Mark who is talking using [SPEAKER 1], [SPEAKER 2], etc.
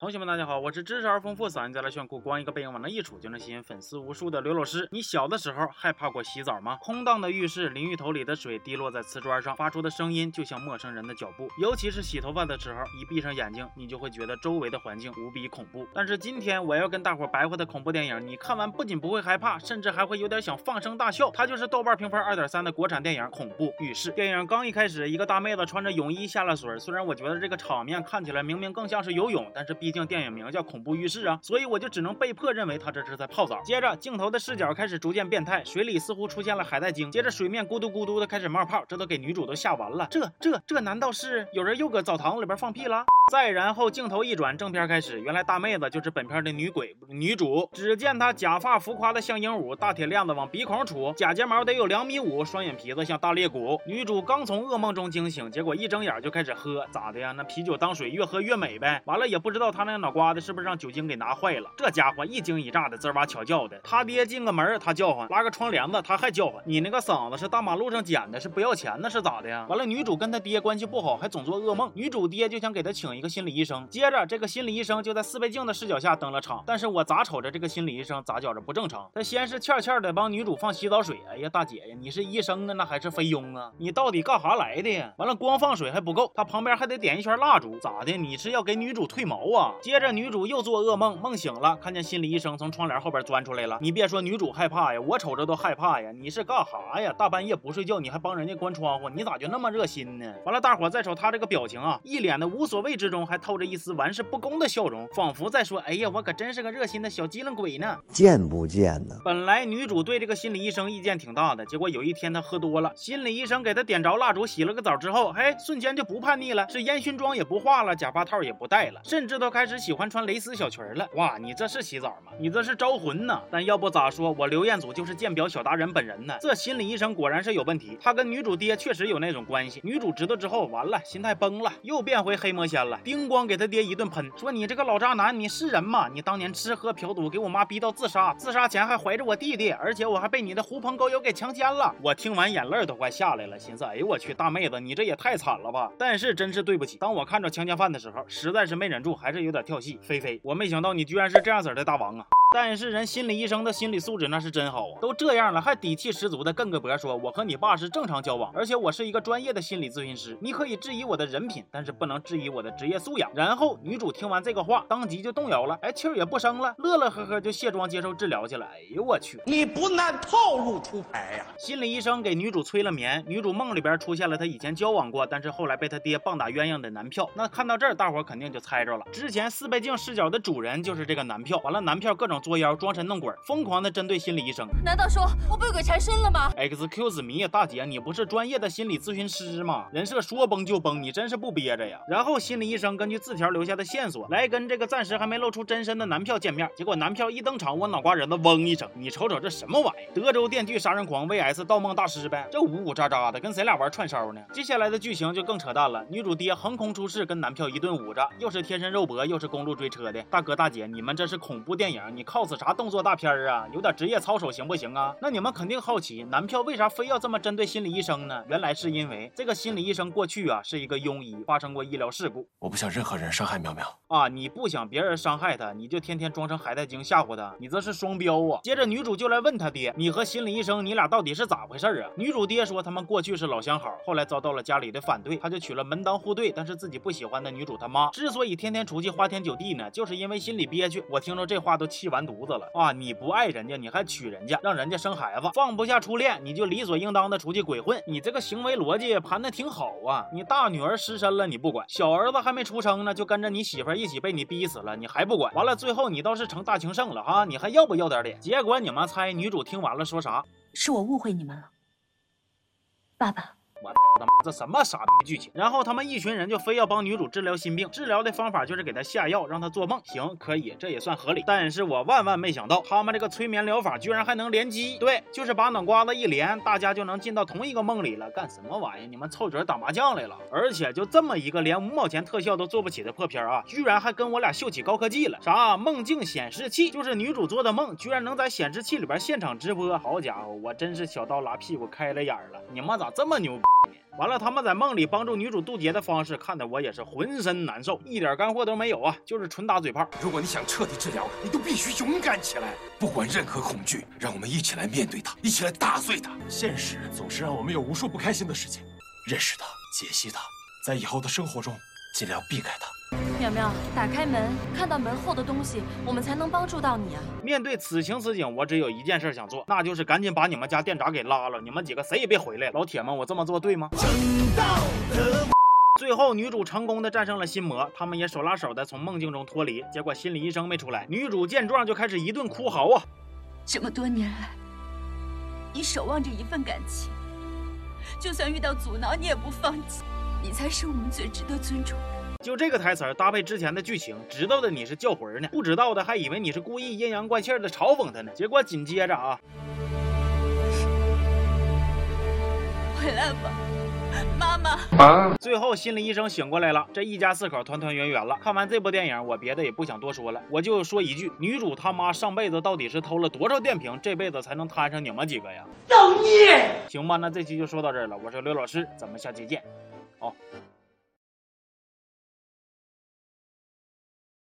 [SPEAKER 1] 同学们，大家好，我是知识而丰富、嗓音再来炫酷、光一个背影往那一杵就能吸引粉丝无数的刘老师。你小的时候害怕过洗澡吗？空荡的浴室，淋浴头里的水滴落在瓷砖上，发出的声音就像陌生人的脚步。尤其是洗头发的时候，一闭上眼睛，你就会觉得周围的环境无比恐怖。但是今天我要跟大伙白话的恐怖电影，你看完不仅不会害怕，甚至还会有点想放声大笑。它就是豆瓣评分二点三的国产电影《恐怖浴室》。电影刚一开始，一个大妹子穿着泳衣下了水，虽然我觉得这个场面看起来明明更像是游泳，但是毕毕竟电影名叫。恐怖浴室啊，所以我就只能被迫认为他这是在泡澡。接着镜头的视角开始逐渐变态，水里似乎出现了海带精，接着水面咕嘟咕嘟的开始冒泡，这都给女主都吓完了。这这这难道是有人又搁澡堂子里边放屁了？再然后镜头一转，正片开始，原来大妹子就是本片的女鬼女主。只见她假发浮夸的像鹦鹉，大铁链子往鼻孔杵，假睫毛得有两米五，双眼皮子像大裂谷。女主刚从噩梦中惊醒，结果一睁眼就开始喝，咋的呀？那啤酒当水，越喝越美呗。完了也不知道她那脑瓜子是不是让酒精给拿坏了。这家伙一惊一乍的，滋哇巧叫的。他爹进个门，他叫唤；拉个窗帘子，他还叫唤。你那个嗓子是大马路上捡的，是不要钱的，是咋的呀？完了，女主跟他爹关系不好，还总做噩梦。女主爹就想给他请一个心理医生。接着，这个心理医生就在四倍镜的视角下登了场，但是我咋瞅着这个心理医生咋觉着不正常？他先是欠欠的帮女主放洗澡水，哎呀，大姐呀，你是医生啊，那还是菲佣啊？你到底干啥来的呀？完了，光放水还不够，他旁边还得点一圈蜡烛，咋的？你是要给女主褪毛啊？接着，女主又做噩梦，梦醒了，看见心理医生从窗帘后边钻出来了。你别说女主害怕呀，我瞅着都害怕呀。你是干啥呀？大半夜不睡觉，你还帮人家关窗户，你咋就那么热心呢？完了，大伙再瞅他这个表情啊，一脸的无所谓之中还透着一丝。玩世不恭的笑容，仿佛在说：“哎呀，我可真是个热心的小机灵鬼呢。”
[SPEAKER 2] 贱不贱呢？
[SPEAKER 1] 本来女主对这个心理医生意见挺大的，结果有一天她喝多了，心理医生给她点着蜡烛，洗了个澡之后，嘿，瞬间就不叛逆了，是烟熏妆也不化了，假发套也不戴了，甚至都开始喜欢穿蕾丝小裙了。哇，你这是洗澡吗？你这是招魂呢？但要不咋说，我刘彦祖就是鉴表小达人本人呢。这心理医生果然是有问题，他跟女主爹确实有那种关系。女主知道之后，完了，心态崩了，又变回黑魔仙了，叮咣给他爹。一顿喷，说你这个老渣男，你是人吗？你当年吃喝嫖赌，给我妈逼到自杀，自杀前还怀着我弟弟，而且我还被你的狐朋狗友给强奸了。我听完眼泪都快下来了，寻思，哎呦我去，大妹子，你这也太惨了吧！但是真是对不起，当我看着强奸犯的时候，实在是没忍住，还是有点跳戏。菲菲，我没想到你居然是这样子的大王啊！但是人心理医生的心理素质那是真好啊，都这样了还底气十足的跟个博说，我和你爸是正常交往，而且我是一个专业的心理咨询师，你可以质疑我的人品，但是不能质疑我的职业素养。然后女主听完这个话，当即就动摇了，哎，气儿也不生了，乐乐呵呵就卸妆接受治疗去了。哎呦我去，
[SPEAKER 3] 你不按套路出牌呀！
[SPEAKER 1] 心理医生给女主催了眠，女主梦里边出现了她以前交往过，但是后来被她爹棒打鸳鸯的男票。那看到这儿，大伙肯定就猜着了，之前四倍镜视角的主人就是这个男票。完了，男票各种作妖，装神弄。鬼疯狂的针对心理医生，
[SPEAKER 4] 难道说我被鬼缠身了吗
[SPEAKER 1] ？Excuse me，大姐，你不是专业的心理咨询师吗？人设说崩就崩，你真是不憋着呀！然后心理医生根据字条留下的线索，来跟这个暂时还没露出真身的男票见面。结果男票一登场，我脑瓜仁子嗡一声，你瞅瞅这什么玩意？德州电锯杀人狂 vs 盗梦大师呗？这呜呜喳喳的，跟谁俩玩串烧呢？接下来的剧情就更扯淡了，女主爹横空出世，跟男票一顿捂着，又是贴身肉搏，又是公路追车的。大哥大姐，你们这是恐怖电影，你 cos 啥动作？大片儿啊，有点职业操守行不行啊？那你们肯定好奇，男票为啥非要这么针对心理医生呢？原来是因为这个心理医生过去啊是一个庸医，发生过医疗事故。
[SPEAKER 5] 我不想任何人伤害苗苗
[SPEAKER 1] 啊！你不想别人伤害他，你就天天装成海带精吓唬他，你这是双标啊！接着女主就来问他爹，你和心理医生你俩到底是咋回事啊？女主爹说他们过去是老相好，后来遭到了家里的反对，他就娶了门当户对但是自己不喜欢的女主他妈。之所以天天出去花天酒地呢，就是因为心里憋屈。我听着这话都气完犊子了啊！你不爱人家。你还娶人家，让人家生孩子，放不下初恋，你就理所应当的出去鬼混。你这个行为逻辑盘的挺好啊！你大女儿失身了你不管，小儿子还没出生呢，就跟着你媳妇一起被你逼死了，你还不管。完了，最后你倒是成大情圣了哈，你还要不要点脸？结果你们猜女主听完了说啥？
[SPEAKER 4] 是我误会你们了，爸爸。
[SPEAKER 1] 我他妈这什么傻逼剧情？然后他们一群人就非要帮女主治疗心病，治疗的方法就是给她下药，让她做梦。行，可以，这也算合理。但是我万万没想到，他们这个催眠疗法居然还能联机。对，就是把脑瓜子一连，大家就能进到同一个梦里了。干什么玩意？你们凑嘴打麻将来了？而且就这么一个连五毛钱特效都做不起的破片啊，居然还跟我俩秀起高科技了？啥梦境显示器？就是女主做的梦，居然能在显示器里边现场直播。好家伙，我真是小刀拉屁股开了眼了。你们咋这么牛逼？完了，他们在梦里帮助女主渡劫的方式，看得我也是浑身难受，一点干货都没有啊，就是纯打嘴炮。
[SPEAKER 5] 如果你想彻底治疗，你都必须勇敢起来，不管任何恐惧，让我们一起来面对它，一起来打碎它。现实总是让我们有无数不开心的事情，认识它，解析它，在以后的生活中尽量避开它。
[SPEAKER 4] 淼淼，打开门，看到门后的东西，我们才能帮助到你啊！
[SPEAKER 1] 面对此情此景，我只有一件事想做，那就是赶紧把你们家电闸给拉了，你们几个谁也别回来。老铁们，我这么做对吗？最后，女主成功的战胜了心魔，他们也手拉手的从梦境中脱离。结果心理医生没出来，女主见状就开始一顿哭嚎啊！
[SPEAKER 2] 这么多年来，你守望着一份感情，就算遇到阻挠，你也不放弃，你才是我们最值得尊重的。
[SPEAKER 1] 就这个台词搭配之前的剧情，知道的你是叫魂呢，不知道的还以为你是故意阴阳怪气的嘲讽他呢。结果紧接着啊，
[SPEAKER 2] 回来吧，妈妈。
[SPEAKER 1] 啊！最后心理医生醒过来了，这一家四口团团圆圆了。看完这部电影，我别的也不想多说了，我就说一句：女主他妈上辈子到底是偷了多少电瓶，这辈子才能摊上你们几个呀？
[SPEAKER 3] 造孽！
[SPEAKER 1] 行吧，那这期就说到这儿了。我是刘老师，咱们下期见。好。